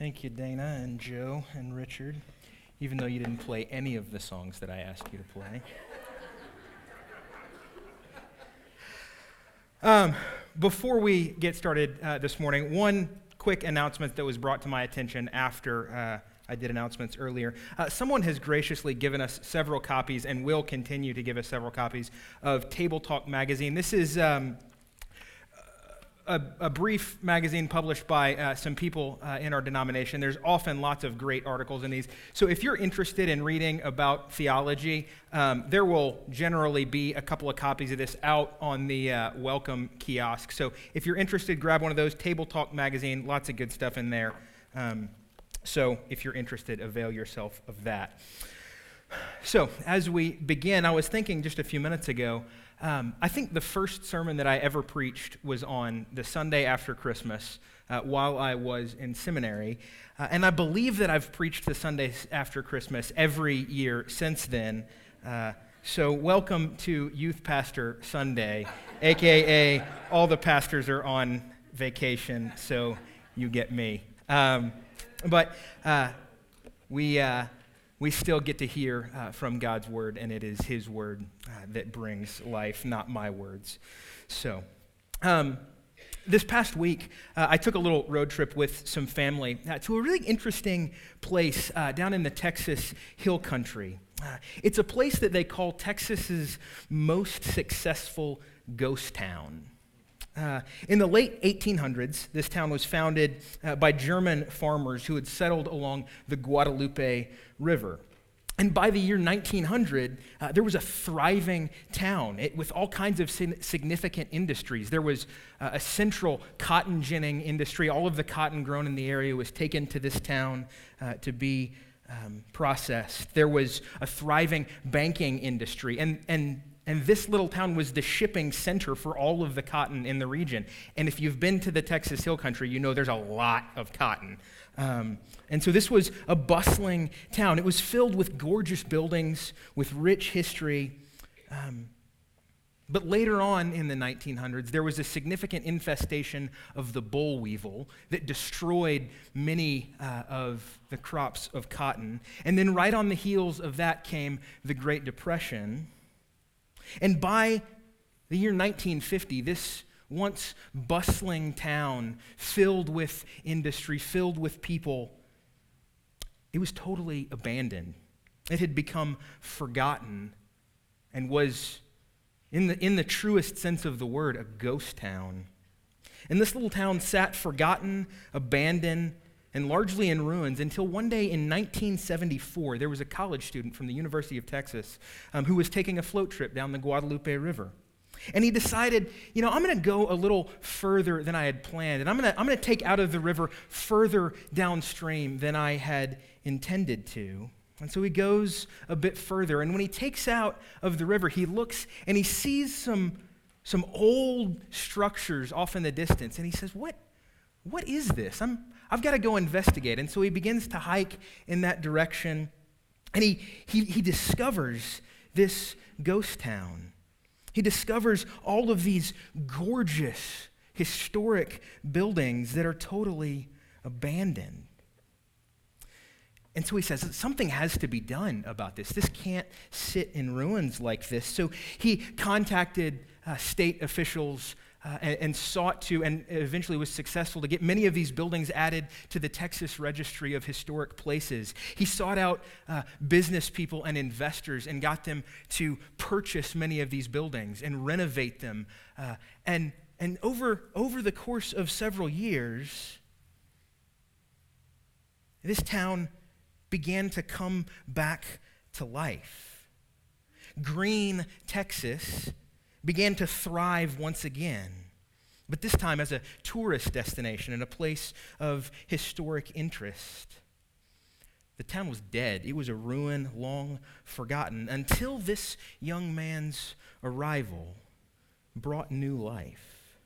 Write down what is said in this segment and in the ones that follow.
Thank you, Dana and Joe and Richard, even though you didn't play any of the songs that I asked you to play. Um, before we get started uh, this morning, one quick announcement that was brought to my attention after uh, I did announcements earlier. Uh, someone has graciously given us several copies and will continue to give us several copies of Table Talk magazine. This is. Um, a, a, brief magazine published by uh, some people uh, in our denomination. There's often lots of great articles in these. So if you're interested in reading about theology, um, there will generally be a couple of copies of this out on the uh, welcome kiosk. So if you're interested, grab one of those. Table Talk magazine, lots of good stuff in there. Um, so if you're interested, avail yourself of that. So as we begin, I was thinking just a few minutes ago um, I think the first sermon that I ever preached was on the Sunday after Christmas uh, while I was in seminary. Uh, and I believe that I've preached the Sunday after Christmas every year since then. Uh, so, welcome to Youth Pastor Sunday, aka all the pastors are on vacation, so you get me. Um, but uh, we uh, we still get to hear uh, from God's word, and it is His word uh, that brings life, not my words. So, um, this past week, uh, I took a little road trip with some family uh, to a really interesting place uh, down in the Texas Hill Country. Uh, it's a place that they call Texas's most successful ghost town. Uh, in the late 1800s, this town was founded uh, by German farmers who had settled along the Guadalupe River. And by the year 1900, uh, there was a thriving town it, with all kinds of significant industries. There was uh, a central cotton ginning industry. All of the cotton grown in the area was taken to this town uh, to be um, processed. There was a thriving banking industry. And, and and this little town was the shipping center for all of the cotton in the region. And if you've been to the Texas Hill Country, you know there's a lot of cotton. Um, and so this was a bustling town. It was filled with gorgeous buildings, with rich history. Um, but later on in the 1900s, there was a significant infestation of the boll weevil that destroyed many uh, of the crops of cotton. And then, right on the heels of that, came the Great Depression. And by the year 1950, this once bustling town, filled with industry, filled with people, it was totally abandoned. It had become forgotten and was, in the, in the truest sense of the word, a ghost town. And this little town sat forgotten, abandoned, and largely in ruins until one day in 1974, there was a college student from the University of Texas um, who was taking a float trip down the Guadalupe River. And he decided, you know, I'm going to go a little further than I had planned, and I'm going I'm going to take out of the river further downstream than I had intended to. And so he goes a bit further, and when he takes out of the river, he looks and he sees some, some old structures off in the distance, and he says, What, what is this? I'm, I've got to go investigate. And so he begins to hike in that direction. And he, he, he discovers this ghost town. He discovers all of these gorgeous, historic buildings that are totally abandoned. And so he says, something has to be done about this. This can't sit in ruins like this. So he contacted uh, state officials uh, and, and, sought to, and eventually was successful to get many of these buildings added to the Texas Registry of Historic Places. He sought out uh, business people and investors and got them to purchase many of these buildings and renovate them. Uh, and and over, over the course of several years, this town began to come back to life. Gruene, Texas began to thrive once again, but this time as a tourist destination and a place of historic interest. The town was dead. It was a ruin long forgotten until this young man's arrival brought new life.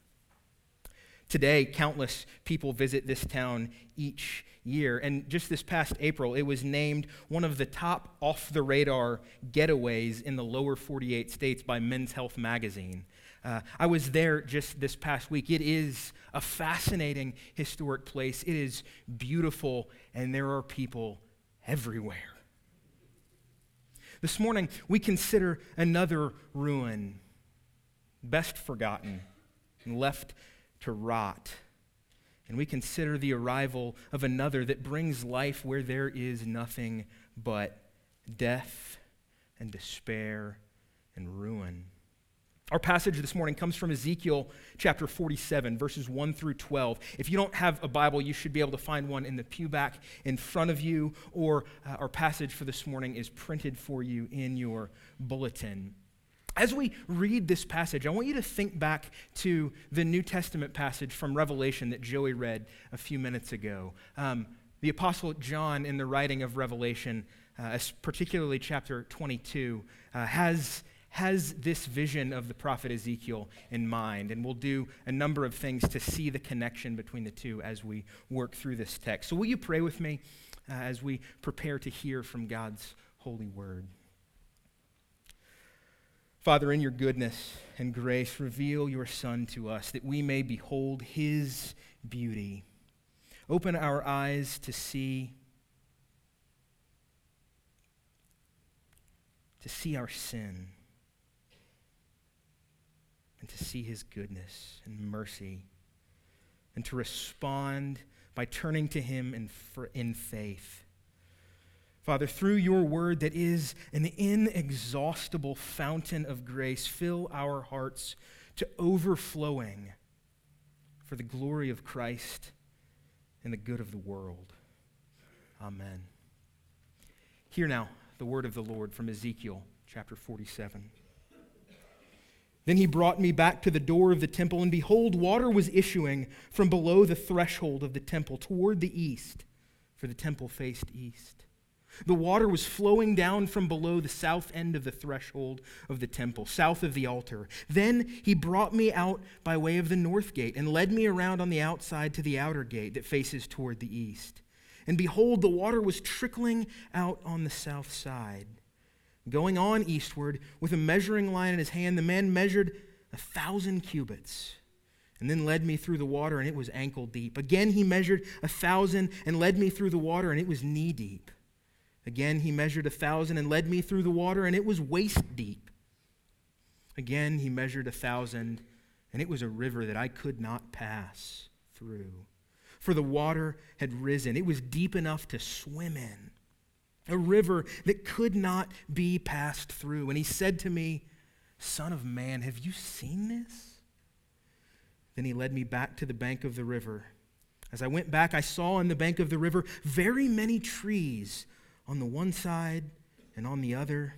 Today, countless people visit this town each year. And just this past April, it was named one of the top off the radar getaways in the lower 48 states by Men's Health magazine. Uh, I was there just this past week. It is a fascinating historic place. It is beautiful, and there are people everywhere. This morning, we consider another ruin, best forgotten and left to rot. And we consider the arrival of another that brings life where there is nothing but death and despair and ruin. Our passage this morning comes from Ezekiel chapter 47, verses 1 through 12. If you don't have a Bible, you should be able to find one in the pew back in front of you, or uh, our passage for this morning is printed for you in your bulletin. As we read this passage, I want you to think back to the New Testament passage from Revelation that Joey read a few minutes ago. Um, the Apostle John, in the writing of Revelation, uh, particularly chapter 22, uh, has has this vision of the prophet Ezekiel in mind, and we'll do a number of things to see the connection between the two as we work through this text. So, will you pray with me uh, as we prepare to hear from God's holy word? Father, in your goodness and grace, reveal your Son to us that we may behold his beauty. Open our eyes to see. To see our sin and to see his goodness and mercy and to respond by turning to him in, in faith. Father, through your word that is an inexhaustible fountain of grace, fill our hearts to overflowing for the glory of Christ and the good of the world. Amen. Hear now the word of the Lord from Ezekiel chapter 47. Then he brought me back to the door of the temple, and behold, water was issuing from below the threshold of the temple toward the east, for the temple faced east. The water was flowing down from below the south end of the threshold of the temple, south of the altar. Then he brought me out by way of the north gate and led me around on the outside to the outer gate that faces toward the east. And behold, the water was trickling out on the south side. Going on eastward with a measuring line in his hand, the man measured a thousand cubits and then led me through the water, and it was ankle deep. Again, he measured a thousand and led me through the water, and it was knee deep. Again, he measured a thousand and led me through the water, and it was waist deep. Again, he measured a thousand, and it was a river that I could not pass through. For the water had risen, it was deep enough to swim in a river that could not be passed through. And he said to me, Son of man, have you seen this? Then he led me back to the bank of the river. As I went back, I saw on the bank of the river very many trees on the one side and on the other.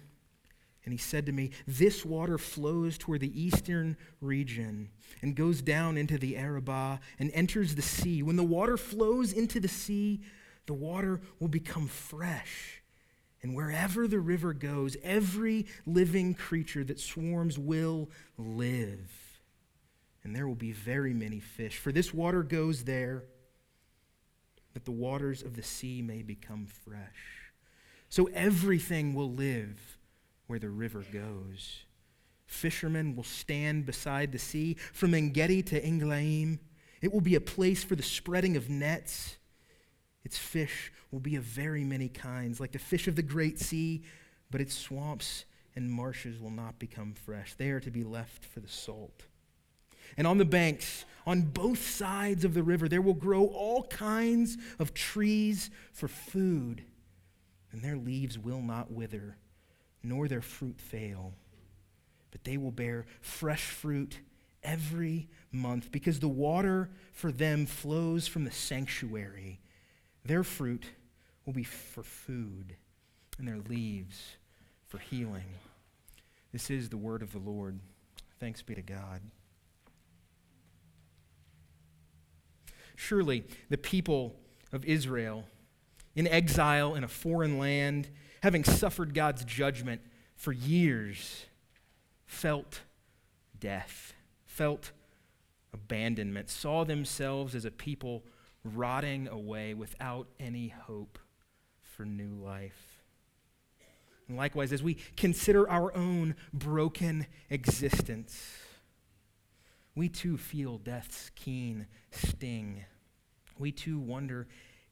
And he said to me, This water flows toward the eastern region and goes down into the Arabah and enters the sea. When the water flows into the sea, the water will become fresh. And wherever the river goes, every living creature that swarms will live. And there will be very many fish. For this water goes there, that the waters of the sea may become fresh. So everything will live where the river goes. Fishermen will stand beside the sea from Engedi to Eneglaim. It will be a place for the spreading of nets. Its fish will be of very many kinds, like the fish of the great sea, but its swamps and marshes will not become fresh. They are to be left for the salt. And on the banks, on both sides of the river, there will grow all kinds of trees for food, and their leaves will not wither, nor their fruit fail. But they will bear fresh fruit every month, because the water for them flows from the sanctuary their fruit will be for food, and their leaves for healing. This is the word of the Lord. Thanks be to God. Surely the people of Israel, in exile in a foreign land, having suffered God's judgment for years, felt death, felt abandonment, saw themselves as a people rotting away without any hope for new life. And likewise, as we consider our own broken existence, we too feel death's keen sting. We too wonder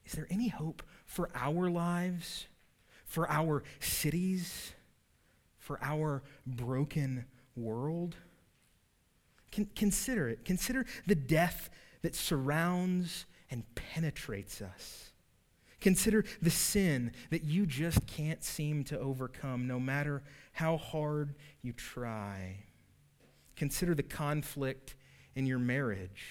is there any hope for our lives, for our cities, for our broken world? Con- consider it. Consider the death that surrounds and penetrates us. Consider the sin that you just can't seem to overcome, no matter how hard you try. Consider the conflict in your marriage,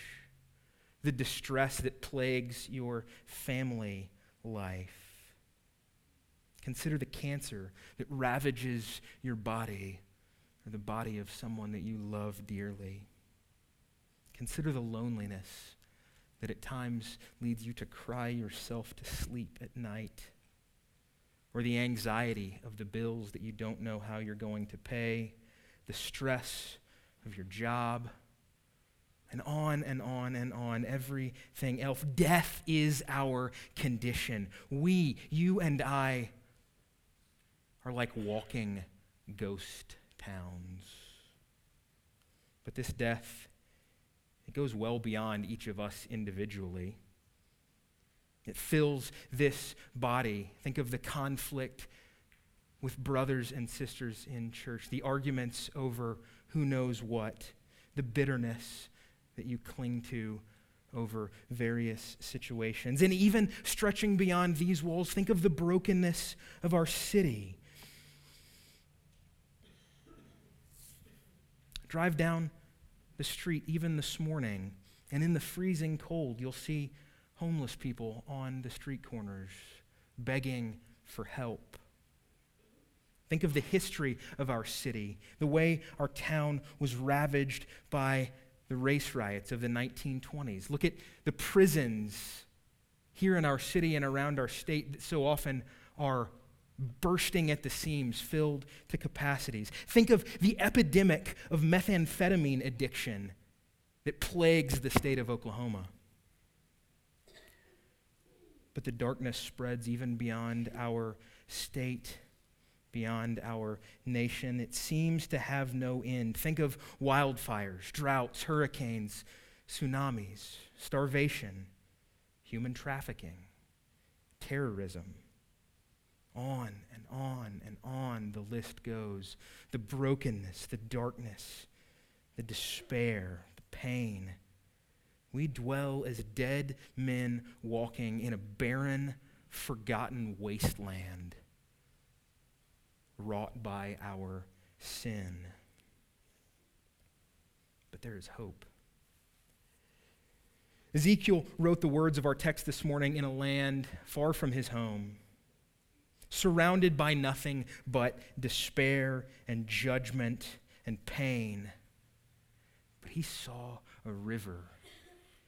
the distress that plagues your family life. Consider the cancer that ravages your body or the body of someone that you love dearly. Consider the loneliness that at times leads you to cry yourself to sleep at night, or the anxiety of the bills that you don't know how you're going to pay, the stress of your job, and on and on and on, everything else. Death is our condition. We, you and I, are like walking ghost towns. But this death, it goes well beyond each of us individually. It fills this body. Think of the conflict with brothers and sisters in church, the arguments over who knows what, the bitterness that you cling to over various situations. And even stretching beyond these walls, think of the brokenness of our city. Drive down the street even this morning, and in the freezing cold, you'll see homeless people on the street corners begging for help. Think of the history of our city, the way our town was ravaged by the race riots of the 1920s. Look at the prisons here in our city and around our state that so often are bursting at the seams, filled to capacities. Think of the epidemic of methamphetamine addiction that plagues the state of Oklahoma. But the darkness spreads even beyond our state beyond our nation. It seems to have no end. Think of wildfires, droughts, hurricanes, tsunamis, starvation, human trafficking, terrorism. On and on and on the list goes. The brokenness, the darkness, the despair, the pain. We dwell as dead men walking in a barren, forgotten wasteland wrought by our sin. But there is hope. Ezekiel wrote the words of our text this morning in a land far from his home, surrounded by nothing but despair and judgment and pain. But he saw a river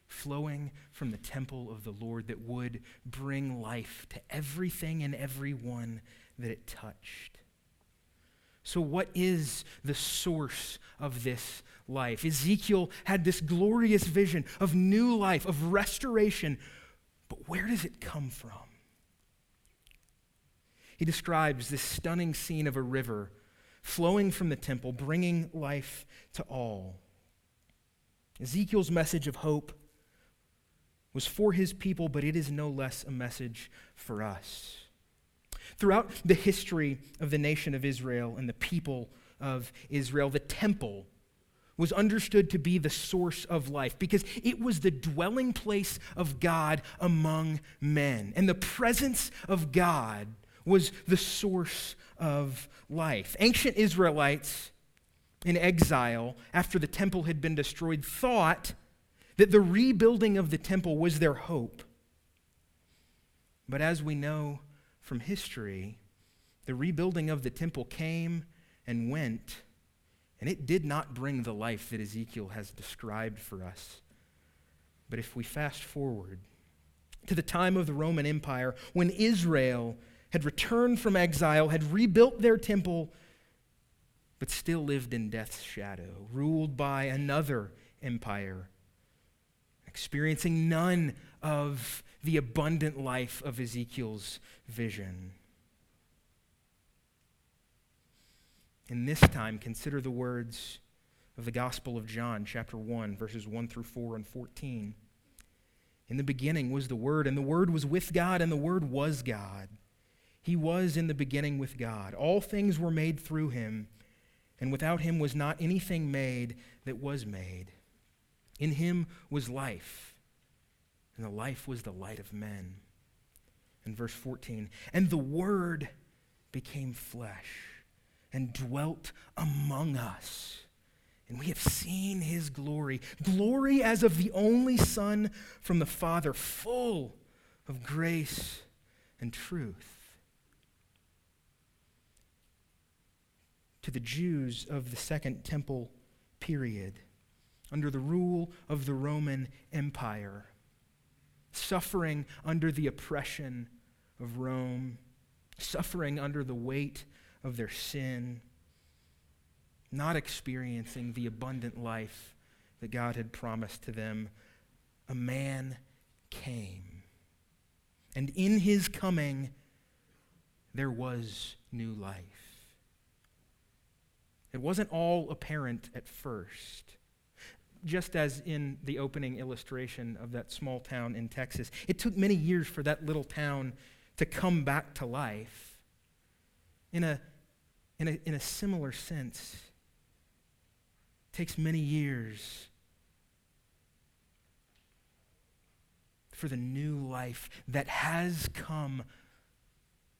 flowing from the temple of the Lord that would bring life to everything and everyone that it touched. So, what is the source of this life? Ezekiel had this glorious vision of new life, of restoration, but where does it come from? He describes this stunning scene of a river flowing from the temple, bringing life to all. Ezekiel's message of hope was for his people, but it is no less a message for us. Throughout the history of the nation of Israel and the people of Israel, the temple was understood to be the source of life because it was the dwelling place of God among men. And the presence of God was the source of life. Ancient Israelites in exile, after the temple had been destroyed, thought that the rebuilding of the temple was their hope. But as we know, from history, the rebuilding of the temple came and went, and it did not bring the life that Ezekiel has described for us. But if we fast forward to the time of the Roman Empire, when Israel had returned from exile, had rebuilt their temple, but still lived in death's shadow, ruled by another empire, experiencing none of the abundant life of Ezekiel's vision. In this time, consider the words of the Gospel of John, chapter 1, verses 1 through 4 and 14. In the beginning was the Word, and the Word was with God, and the Word was God. He was in the beginning with God. All things were made through him, and without him was not anything made that was made. In him was life, and the life was the light of men. In verse 14, and the Word became flesh and dwelt among us. And we have seen his glory glory as of the only Son from the Father, full of grace and truth. To the Jews of the Second Temple period, under the rule of the Roman Empire, suffering under the oppression of Rome, suffering under the weight of their sin, not experiencing the abundant life that God had promised to them, a man came. And in his coming, there was new life. It wasn't all apparent at first. Just as in the opening illustration of that small town in Texas, it took many years for that little town to come back to life. In a in a, in a similar sense, it takes many years for the new life that has come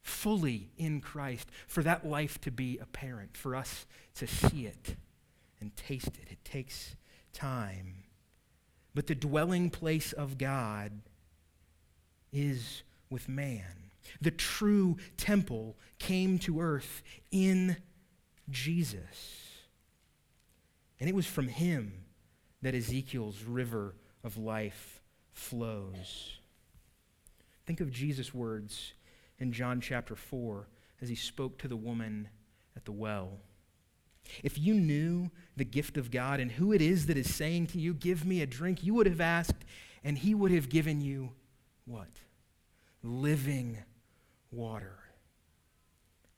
fully in Christ, for that life to be apparent, for us to see it and taste it. It takes time. But the dwelling place of God is with man. The true temple came to earth in Jesus. And it was from him that Ezekiel's river of life flows. Think of Jesus' words in John chapter 4 as he spoke to the woman at the well. If you knew the gift of God and who it is that is saying to you, Give me a drink, you would have asked, and he would have given you what? Living water.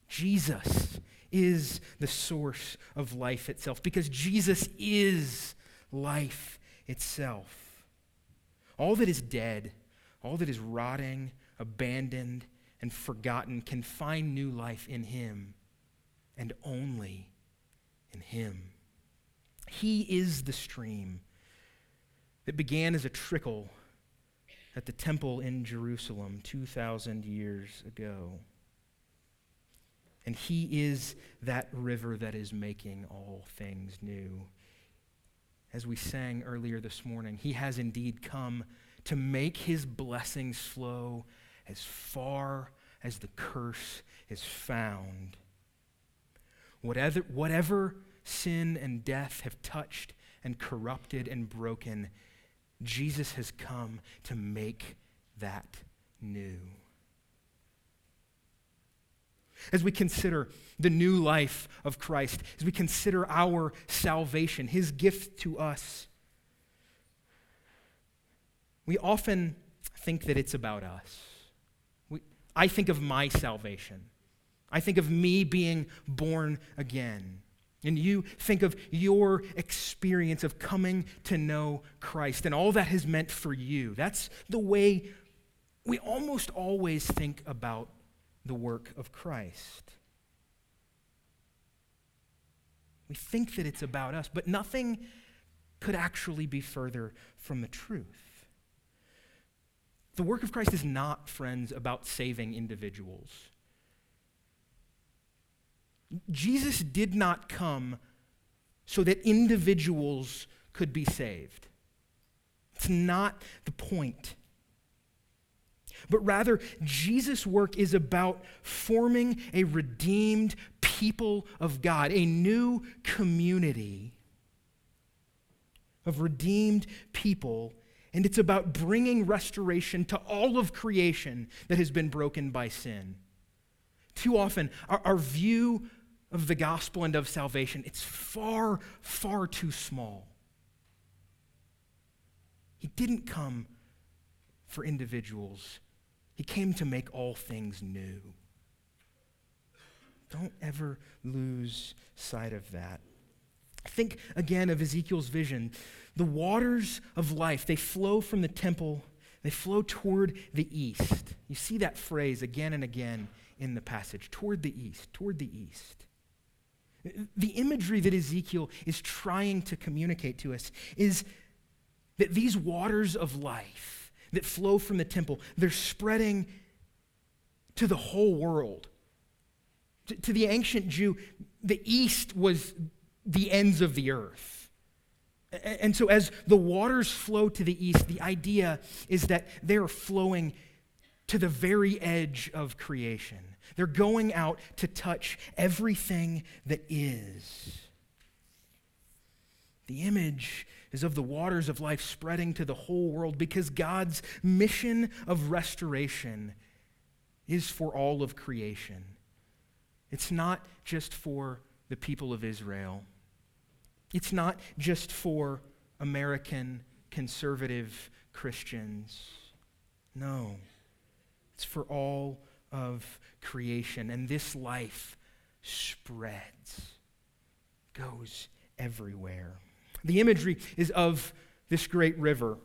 Jesus is the source of life itself because Jesus is life itself. All that is dead, all that is rotting, abandoned, and forgotten can find new life in Him and only in Him. He is the stream that began as a trickle at the temple in Jerusalem 2,000 years ago. And he is that river that is making all things new. As we sang earlier this morning, he has indeed come to make his blessings flow as far as the curse is found. Whatever, whatever sin and death have touched and corrupted and broken, Jesus has come to make that new. As we consider the new life of Christ, as we consider our salvation, his gift to us, we often think that it's about us. We, I think of my salvation. I think of me being born again. And you think of your experience of coming to know Christ and all that has meant for you. That's the way we almost always think about the work of Christ. We think that it's about us, but nothing could actually be further from the truth. The work of Christ is not, friends, about saving individuals. Jesus did not come so that individuals could be saved. It's not the point. But rather, Jesus' work is about forming a redeemed people of God, a new community of redeemed people. And it's about bringing restoration to all of creation that has been broken by sin. Too often, our, our view of the gospel and of salvation, it's far, far too small. He didn't come for individuals, He came to make all things new. Don't ever lose sight of that. Think again of Ezekiel's vision. The waters of life, they flow from the temple, they flow toward the east. You see that phrase again and again in the passage toward the east, toward the east. The imagery that Ezekiel is trying to communicate to us is that these waters of life that flow from the temple, they're spreading to the whole world. To, the ancient Jew, the east was the ends of the earth. And so, as the waters flow to the east, the idea is that they're flowing to the very edge of creation. They're going out to touch everything that is. The image is of the waters of life spreading to the whole world because God's mission of restoration is for all of creation. It's not just for the people of Israel, it's not just for American conservative Christians. No, it's for all of creation. And this life spreads, goes everywhere. The imagery is of this great river.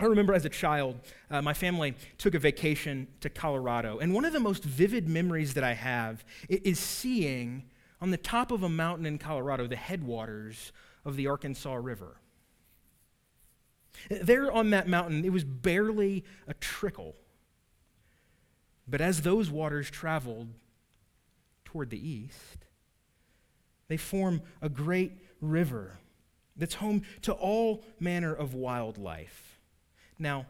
I remember as a child, uh, my family took a vacation to Colorado. And one of the most vivid memories that I have is seeing on the top of a mountain in Colorado the headwaters of the Arkansas River. There on that mountain, it was barely a trickle. But as those waters traveled toward the east, they form a great river that's home to all manner of wildlife. Now,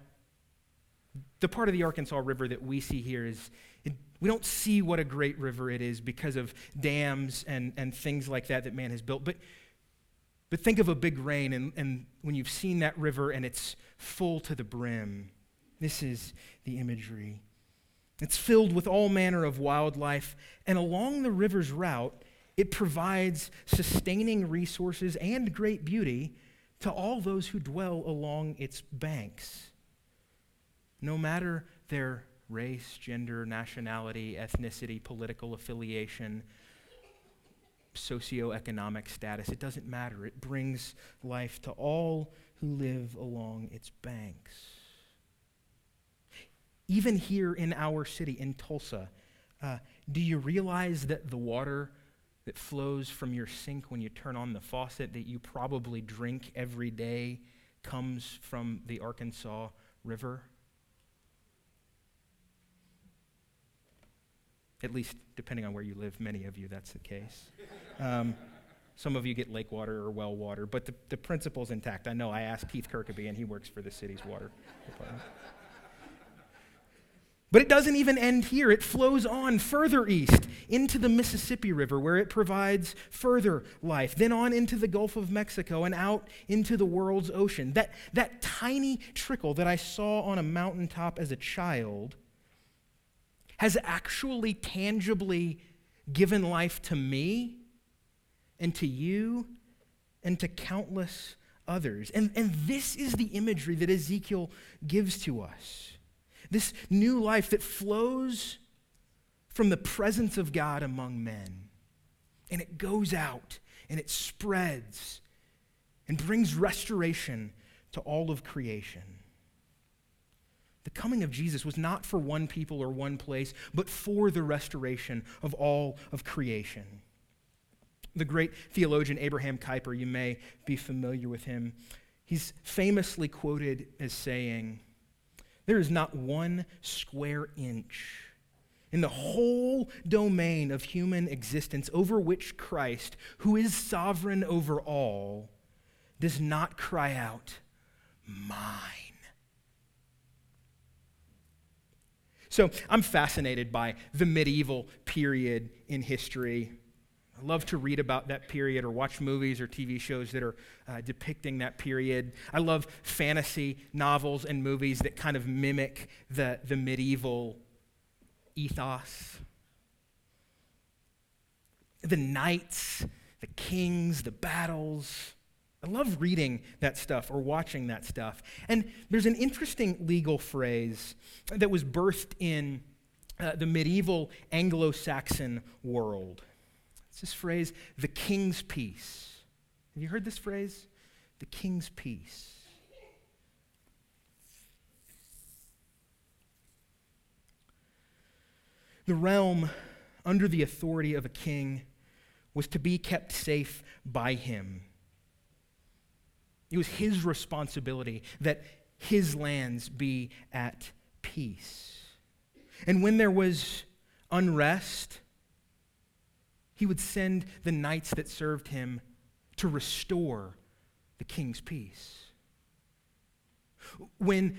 the part of the Arkansas River that we see here is it, we don't see what a great river it is because of dams and, and things like that that man has built. But, but think of a big rain, and, and when you've seen that river and it's full to the brim, this is the imagery. It's filled with all manner of wildlife, and along the river's route, it provides sustaining resources and great beauty to all those who dwell along its banks. No matter their race, gender, nationality, ethnicity, political affiliation, socioeconomic status, it doesn't matter. It brings life to all who live along its banks. Even here in our city, in Tulsa, uh, do you realize that the water that flows from your sink when you turn on the faucet that you probably drink every day comes from the Arkansas River? At least, depending on where you live, many of you, that's the case. Um, some of you get lake water or well water, but the, the principle's intact. I know I asked Keith Kirkaby, and he works for the city's water department. But it doesn't even end here. It flows on further east into the Mississippi River, where it provides further life, then on into the Gulf of Mexico and out into the world's ocean. That, that tiny trickle that I saw on a mountaintop as a child has actually tangibly given life to me and to you and to countless others. And, and this is the imagery that Ezekiel gives to us. This new life that flows from the presence of God among men. And it goes out and it spreads and brings restoration to all of creation. The coming of Jesus was not for one people or one place, but for the restoration of all of creation. The great theologian Abraham Kuyper, you may be familiar with him, he's famously quoted as saying, there is not one square inch in the whole domain of human existence over which Christ, who is sovereign over all, does not cry out, Mine. So I'm fascinated by the medieval period in history. I love to read about that period or watch movies or TV shows that are uh, depicting that period. I love fantasy novels and movies that kind of mimic the, the medieval ethos. The knights, the kings, the battles. I love reading that stuff or watching that stuff. And there's an interesting legal phrase that was birthed in uh, the medieval Anglo Saxon world. It's this phrase, the king's peace. Have you heard this phrase? The king's peace. The realm under the authority of a king was to be kept safe by him. It was his responsibility that his lands be at peace. And when there was unrest, he would send the knights that served him to restore the king's peace. When,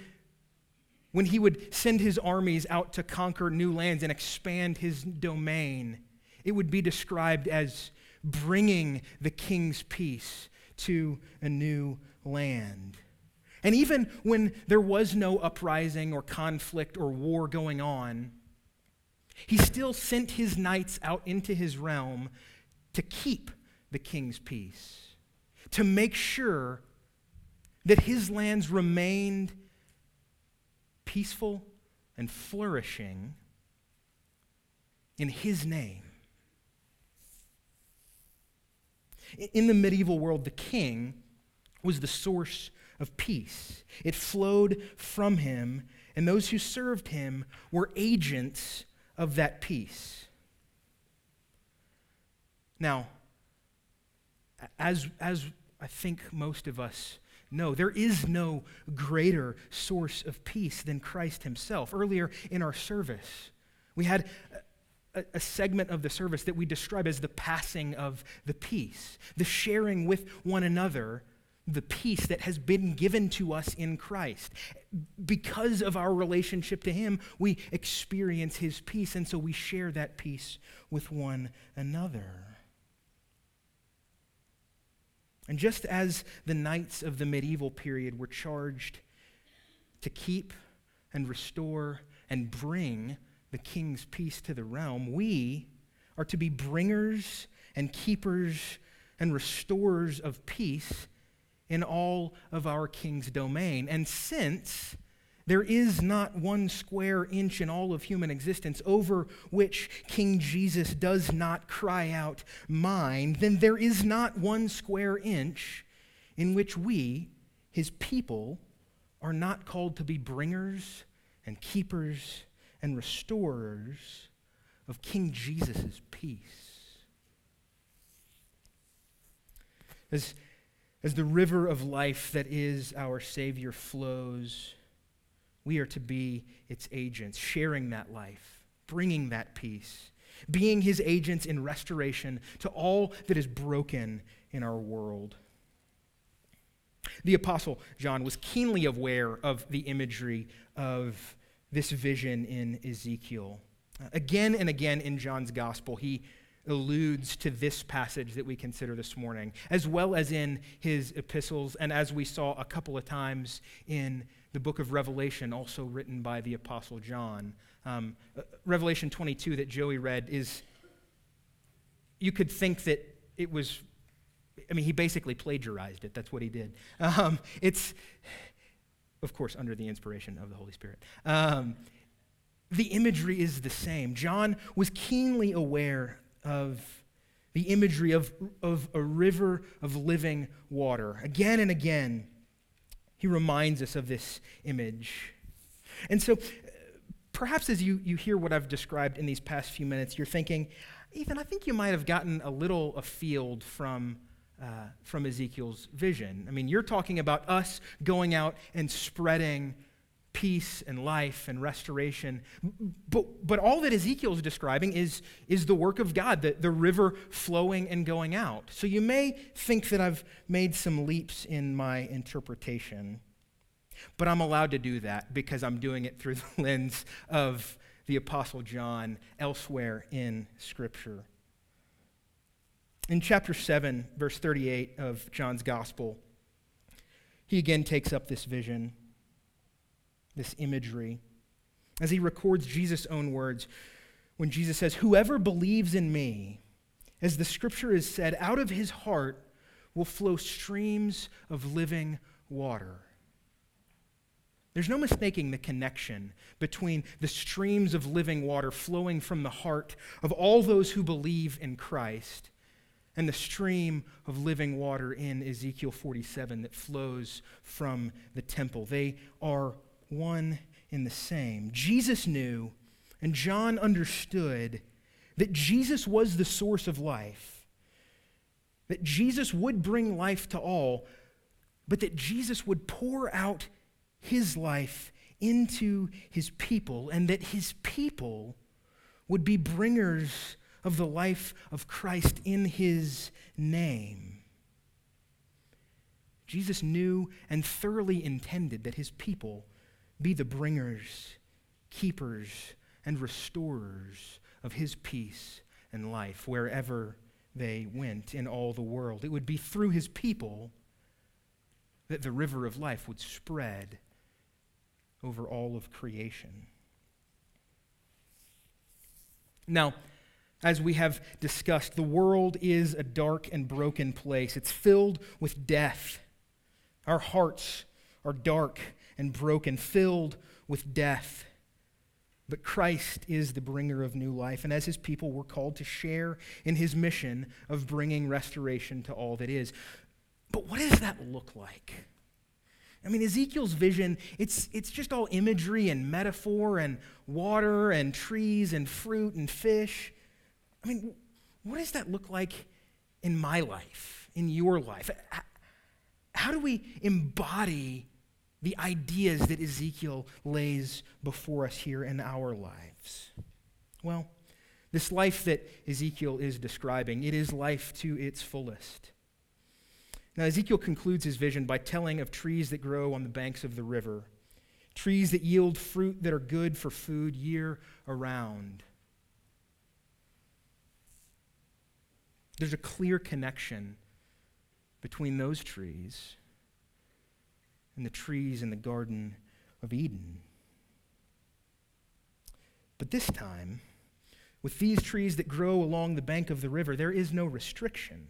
when he would send his armies out to conquer new lands and expand his domain, it would be described as bringing the king's peace to a new land. And even when there was no uprising or conflict or war going on, he still sent his knights out into his realm to keep the king's peace, to make sure that his lands remained peaceful and flourishing in his name. In the medieval world, the king was the source of peace. It flowed from him, and those who served him were agents of that peace. Now, as, as I think most of us know, there is no greater source of peace than Christ himself. Earlier in our service, we had a, a, segment of the service that we describe as the passing of the peace, the sharing with one another the peace that has been given to us in Christ. Because of our relationship to Him, we experience His peace, and so we share that peace with one another. And just as the knights of the medieval period were charged to keep and restore and bring the king's peace to the realm, we are to be bringers and keepers and restorers of peace in all of our king's domain. And since there is not one square inch in all of human existence over which King Jesus does not cry out, Mine, then there is not one square inch in which we, his people, are not called to be bringers and keepers and restorers of King Jesus' peace. As as the river of life that is our Savior flows, we are to be its agents, sharing that life, bringing that peace, being his agents in restoration to all that is broken in our world. The Apostle John was keenly aware of the imagery of this vision in Ezekiel. Again and again in John's gospel, he alludes to this passage that we consider this morning, as well as in his epistles, and as we saw a couple of times in the book of Revelation, also written by the Apostle John. Um, uh, Revelation 22 that Joey read is, you could think that it was, I mean, he basically plagiarized it. That's what he did. Um, it's, of course, under the inspiration of the Holy Spirit. Um, the imagery is the same. John was keenly aware of the imagery of, of a river of living water. Again and again, he reminds us of this image. And so, perhaps as you, you hear what I've described in these past few minutes, you're thinking, Ethan, I think you might have gotten a little afield from, uh, from Ezekiel's vision. I mean, you're talking about us going out and spreading peace and life and restoration. But, but all that Ezekiel is describing is, is the work of God, the, the river flowing and going out. So you may think that I've made some leaps in my interpretation, but I'm allowed to do that because I'm doing it through the lens of the Apostle John elsewhere in Scripture. In chapter 7, verse 38 of John's Gospel, he again takes up this vision this imagery, as he records Jesus' own words when Jesus says, Whoever believes in me, as the scripture is said, out of his heart will flow streams of living water. There's no mistaking the connection between the streams of living water flowing from the heart of all those who believe in Christ and the stream of living water in Ezekiel 47 that flows from the temple. They are one in the same. Jesus knew, and John understood, that Jesus was the source of life, that Jesus would bring life to all, but that Jesus would pour out his life into his people, and that his people would be bringers of the life of Christ in his name. Jesus knew and thoroughly intended that his people be the bringers, keepers, and restorers of his peace and life wherever they went in all the world. It would be through his people that the river of life would spread over all of creation. Now, as we have discussed, the world is a dark and broken place. It's filled with death. Our hearts are dark and broken, filled with death. But Christ is the bringer of new life, and as his people, we're called to share in his mission of bringing restoration to all that is. But what does that look like? I mean, Ezekiel's vision, it's, it's just all imagery and metaphor and water and trees and fruit and fish. I mean, what does that look like in my life, in your life? How do we embody the ideas that Ezekiel lays before us here in our lives? Well, this life that Ezekiel is describing, it is life to its fullest. Now, Ezekiel concludes his vision by telling of trees that grow on the banks of the river, trees that yield fruit that are good for food year around. There's a clear connection between those trees and the trees in the Garden of Eden. But this time, with these trees that grow along the bank of the river, there is no restriction.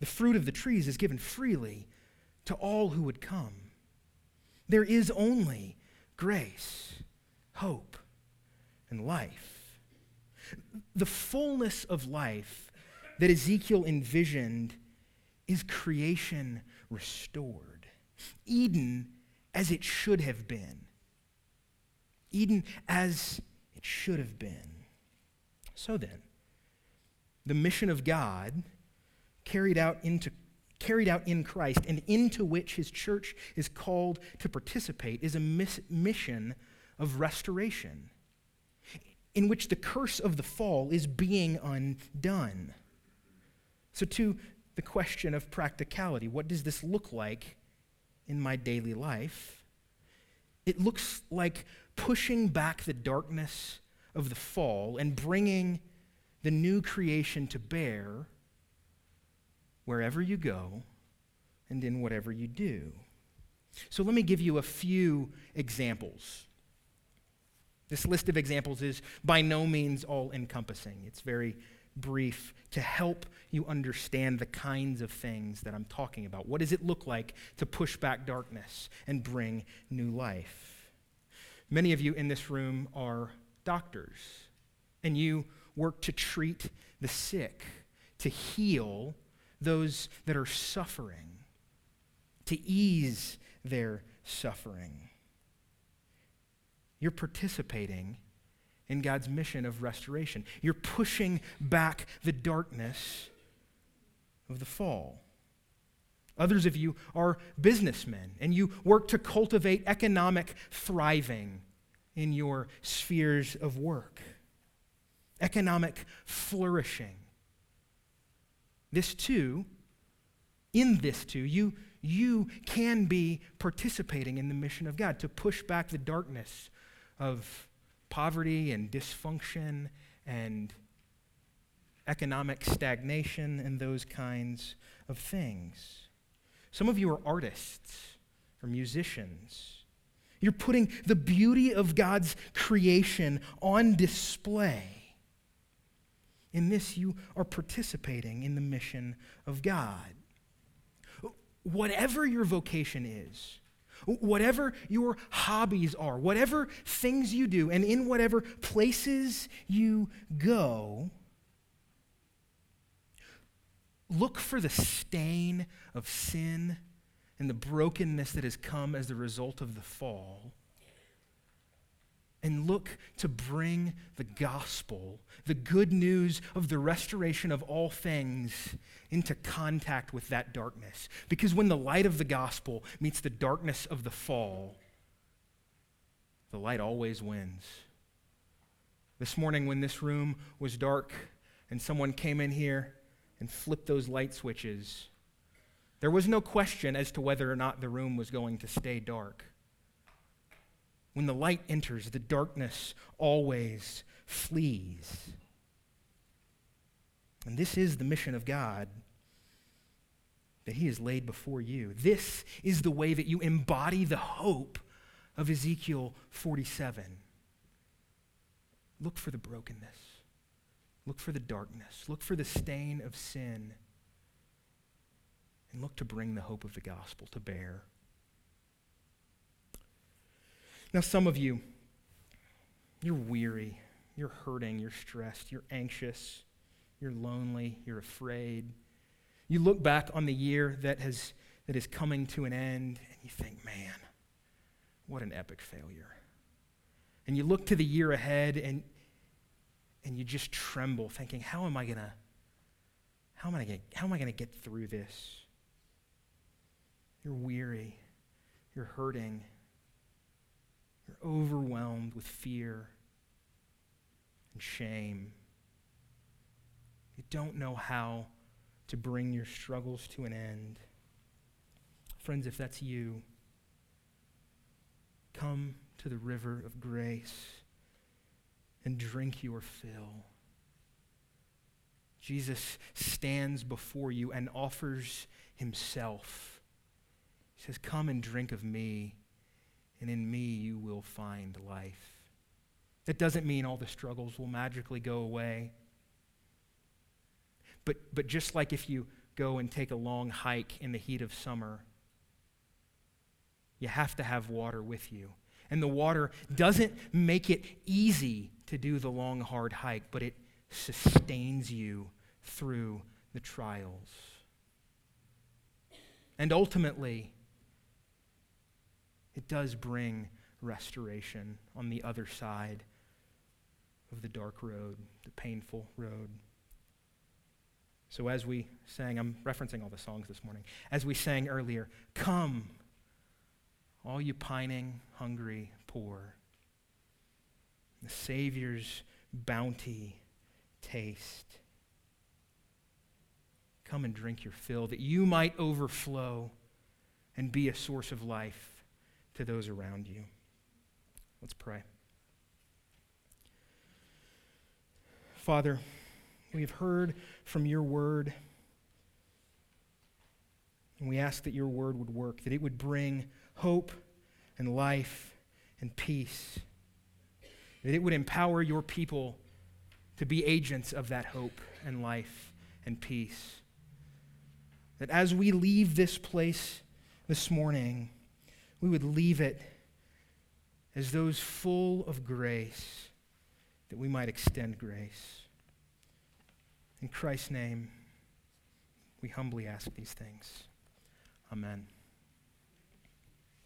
The fruit of the trees is given freely to all who would come. There is only grace, hope, and life. The fullness of life that Ezekiel envisioned is creation restored. Eden as it should have been. Eden as it should have been. So then, the mission of God carried out into carried out in Christ and into which his church is called to participate is a miss, mission of restoration in which the curse of the fall is being undone. So, to the question of practicality, what does this look like in my daily life? It looks like pushing back the darkness of the fall and bringing the new creation to bear wherever you go and in whatever you do. So, let me give you a few examples. This list of examples is by no means all encompassing. It's very brief to help you understand the kinds of things that I'm talking about. What does it look like to push back darkness and bring new life? Many of you in this room are doctors, and you work to treat the sick, to heal those that are suffering, to ease their suffering. You're participating in God's mission of restoration. You're pushing back the darkness of the fall. Others of you are businessmen, and you work to cultivate economic thriving in your spheres of work, economic flourishing. This too, in this too, you, you can be participating in the mission of God to push back the darkness of poverty and dysfunction and economic stagnation and those kinds of things. Some of you are artists or musicians. You're putting the beauty of God's creation on display. In this, you are participating in the mission of God. Whatever your vocation is, Whatever your hobbies are, whatever things you do, and in whatever places you go, look for the stain of sin and the brokenness that has come as the result of the fall and look to bring the gospel, the good news of the restoration of all things, into contact with that darkness. Because when the light of the gospel meets the darkness of the fall, the light always wins. This morning, when this room was dark and someone came in here and flipped those light switches, there was no question as to whether or not the room was going to stay dark. When the light enters, the darkness always flees. And this is the mission of God that He has laid before you. This is the way that you embody the hope of Ezekiel 47. Look for the brokenness, look for the darkness, look for the stain of sin, and look to bring the hope of the gospel to bear. Now, some of you, you're weary, you're hurting, you're stressed, you're anxious, you're lonely, you're afraid. You look back on the year that, has, that is coming to an end, and you think, man, what an epic failure. And you look to the year ahead, and, and you just tremble, thinking, how am I going to how am I gonna? how am I going to get through this? You're weary. You're hurting. You're overwhelmed with fear and shame. You don't know how to bring your struggles to an end. Friends, if that's you, come to the river of grace and drink your fill. Jesus stands before you and offers himself. He says, Come and drink of me and in me you will find life. That doesn't mean all the struggles will magically go away. But, but just like if you go and take a long hike in the heat of summer, you have to have water with you. And the water doesn't make it easy to do the long, hard hike, but it sustains you through the trials. And ultimately, it does bring restoration on the other side of the dark road, the painful road. So, as we sang, I'm referencing all the songs this morning. As we sang earlier, come, all you pining, hungry, poor. The Savior's bounty taste. Come and drink your fill, that you might overflow and be a source of life to those around you. Let's pray. Father, we have heard from your word, and we ask that your word would work, that it would bring hope and life and peace, that it would empower your people to be agents of that hope and life and peace. That as we leave this place this morning, we would leave it as those full of grace, that we might extend grace. In Christ's name, we humbly ask these things. Amen.